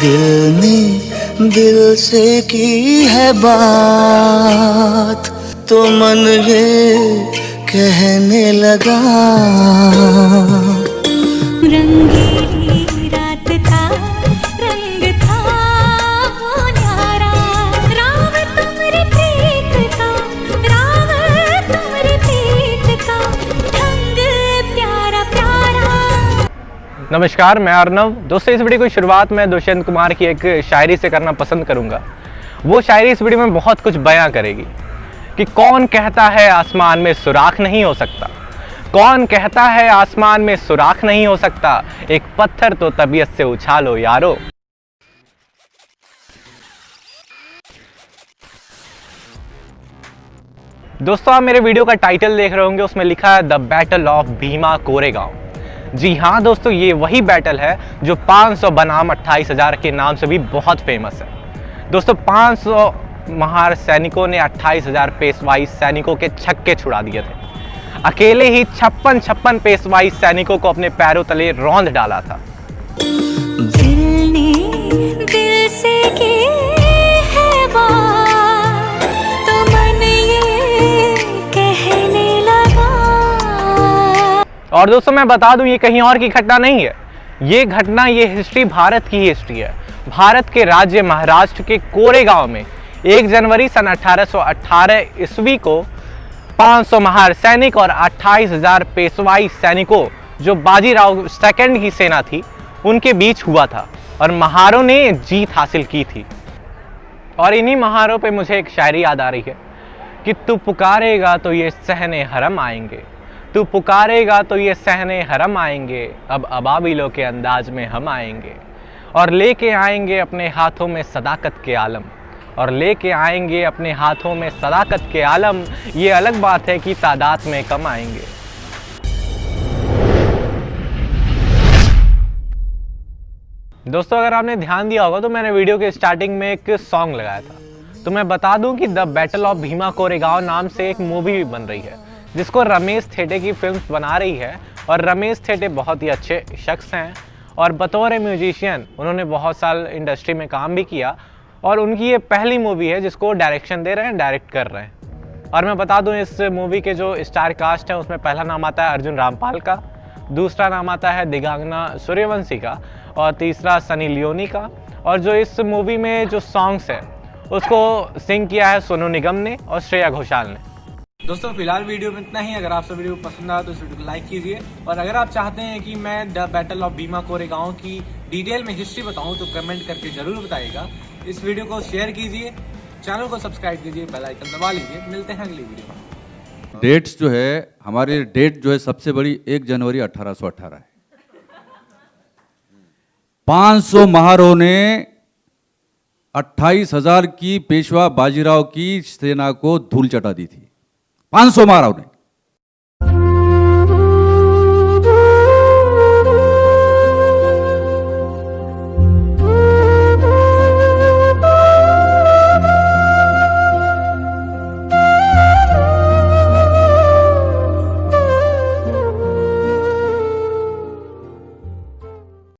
दिल ने दिल से की है बात तो मन ये कहने लगा। रंगीली नमस्कार, मैं अर्नव। दोस्तों, इस वीडियो की शुरुआत मैं दुष्यंत कुमार की एक शायरी से करना पसंद करूँगा। वो शायरी इस वीडियो में बहुत कुछ बयां करेगी कि कौन कहता है आसमान में सुराख नहीं हो सकता? कौन कहता है आसमान में सुराख नहीं हो सकता? एक पत्थर तो तबीयत से उछालो, यारो। दोस्तों, आप मेरे वीडियो का टाइटल देख रहे होंगे, उसमें लिखा है, the battle of Bhima Koregaon. जी हाँ दोस्तों ये वही बैटल है जो 500 बनाम 28,000 के नाम से भी बहुत फ़ेमस है। दोस्तों 500 महार सैनिकों ने 28,000 पेशवाई सैनिकों के छक्के छुड़ा दिए थे। अकेले ही छप्पन छप्पन पेशवाई सैनिकों को अपने पैरों तले रौंद डाला था। और दोस्तों मैं बता दूँ ये कहीं और की घटना नहीं है। ये घटना ये हिस्ट्री भारत की हिस्ट्री है। भारत के राज्य महाराष्ट्र के कोरेगांव में 1 जनवरी सन 1818 ईस्वी को 500 महार सैनिक और 28,000 पेशवाई सैनिकों जो बाजीराव सेकंड की सेना थी उनके बीच हुआ था और महारों ने जीत हासिल की थी। और इन्हीं महारों पे मुझे एक शायरी याद आ रही है कि तू पुकारेगा तो ये सहने हरम आएँगे। तू पुकारेगा तो ये सहने हरम आएँगे, अब अबाबिलों के अंदाज में हम आएँगे। और लेके आएँगे अपने हाथों में सदाकत के आलम। और लेके आएँगे अपने हाथों में सदाकत के आलम, ये अलग बात है कि तादाद में कम आएँगे। दोस्तों, अगर आपने ध्यान दिया होगा तो मैंने वीडियो के स्टार्टिंग में एक सॉन्ग लगाया था। तो मैं बता दूँ कि the battle of Bhima Koregaon नाम से एक मूवी बन रही है। जिसको रमेश थेटे की फ़िल्म बना रही है। और रमेश थेटे बहुत ही अच्छे शख्स हैं। और बतौर म्यूजिशियन, उन्होंने बहुत साल इंडस्ट्री में काम भी किया। और उनकी ये पहली मूवी है जिसको डायरेक्शन दे रहे हैं, डायरेक्ट कर रहे हैं। और मैं बता दूँ, इस मूवी के जो स्टार कास्ट है, उसमें पहला नाम आता है अर्जुन रामपाल का, दूसरा नाम आता है दिगांगना सूर्यवंशी का, और तीसरा सनी लियोनी का। और जो इस मूवी में जो सॉन्ग्स हैं, उसको सिंग किया है सोनू निगम ने और श्रेया घोषाल ने। दोस्तों फ़िलहाल वीडियो में इतना ही। अगर आप सब वीडियो पसंद आया तो इस वीडियो को लाइक कीजिए। और अगर आप चाहते हैं कि मैं the battle of Bhima Koregaon की डिटेल में हिस्ट्री बताऊँ तो कमेंट करके ज़रूर बताइएगा। इस वीडियो को शेयर कीजिए चैनल को सब्सक्राइब कीजिए बेल आइकन दबा लीजिए। मिलते हैं अगली वीडियो में। डेट्स जो है हमारी डेट जो है सबसे बड़ी एक जनवरी 1818 है। 500 महारों ने 28,000 की पेशवा बाजीराव की सेना को धूल चटा दी थी। 500 महाराव ने